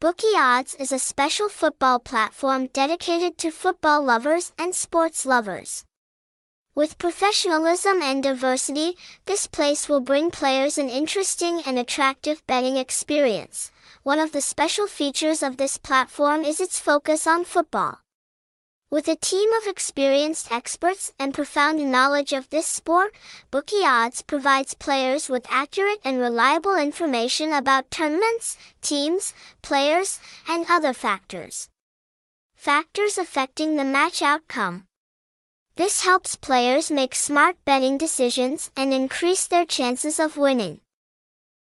Bookie Odds is a special football platform dedicated to football lovers and sports lovers. With professionalism and diversity, this place will bring players an interesting and attractive betting experience. One of the special features of this platform is its focus on football. With a team of experienced experts and profound knowledge of this sport, Bookie Odds provides players with accurate and reliable information about tournaments, teams, players, and other factors. Factors affecting the match outcome. This helps players make smart betting decisions and increase their chances of winning.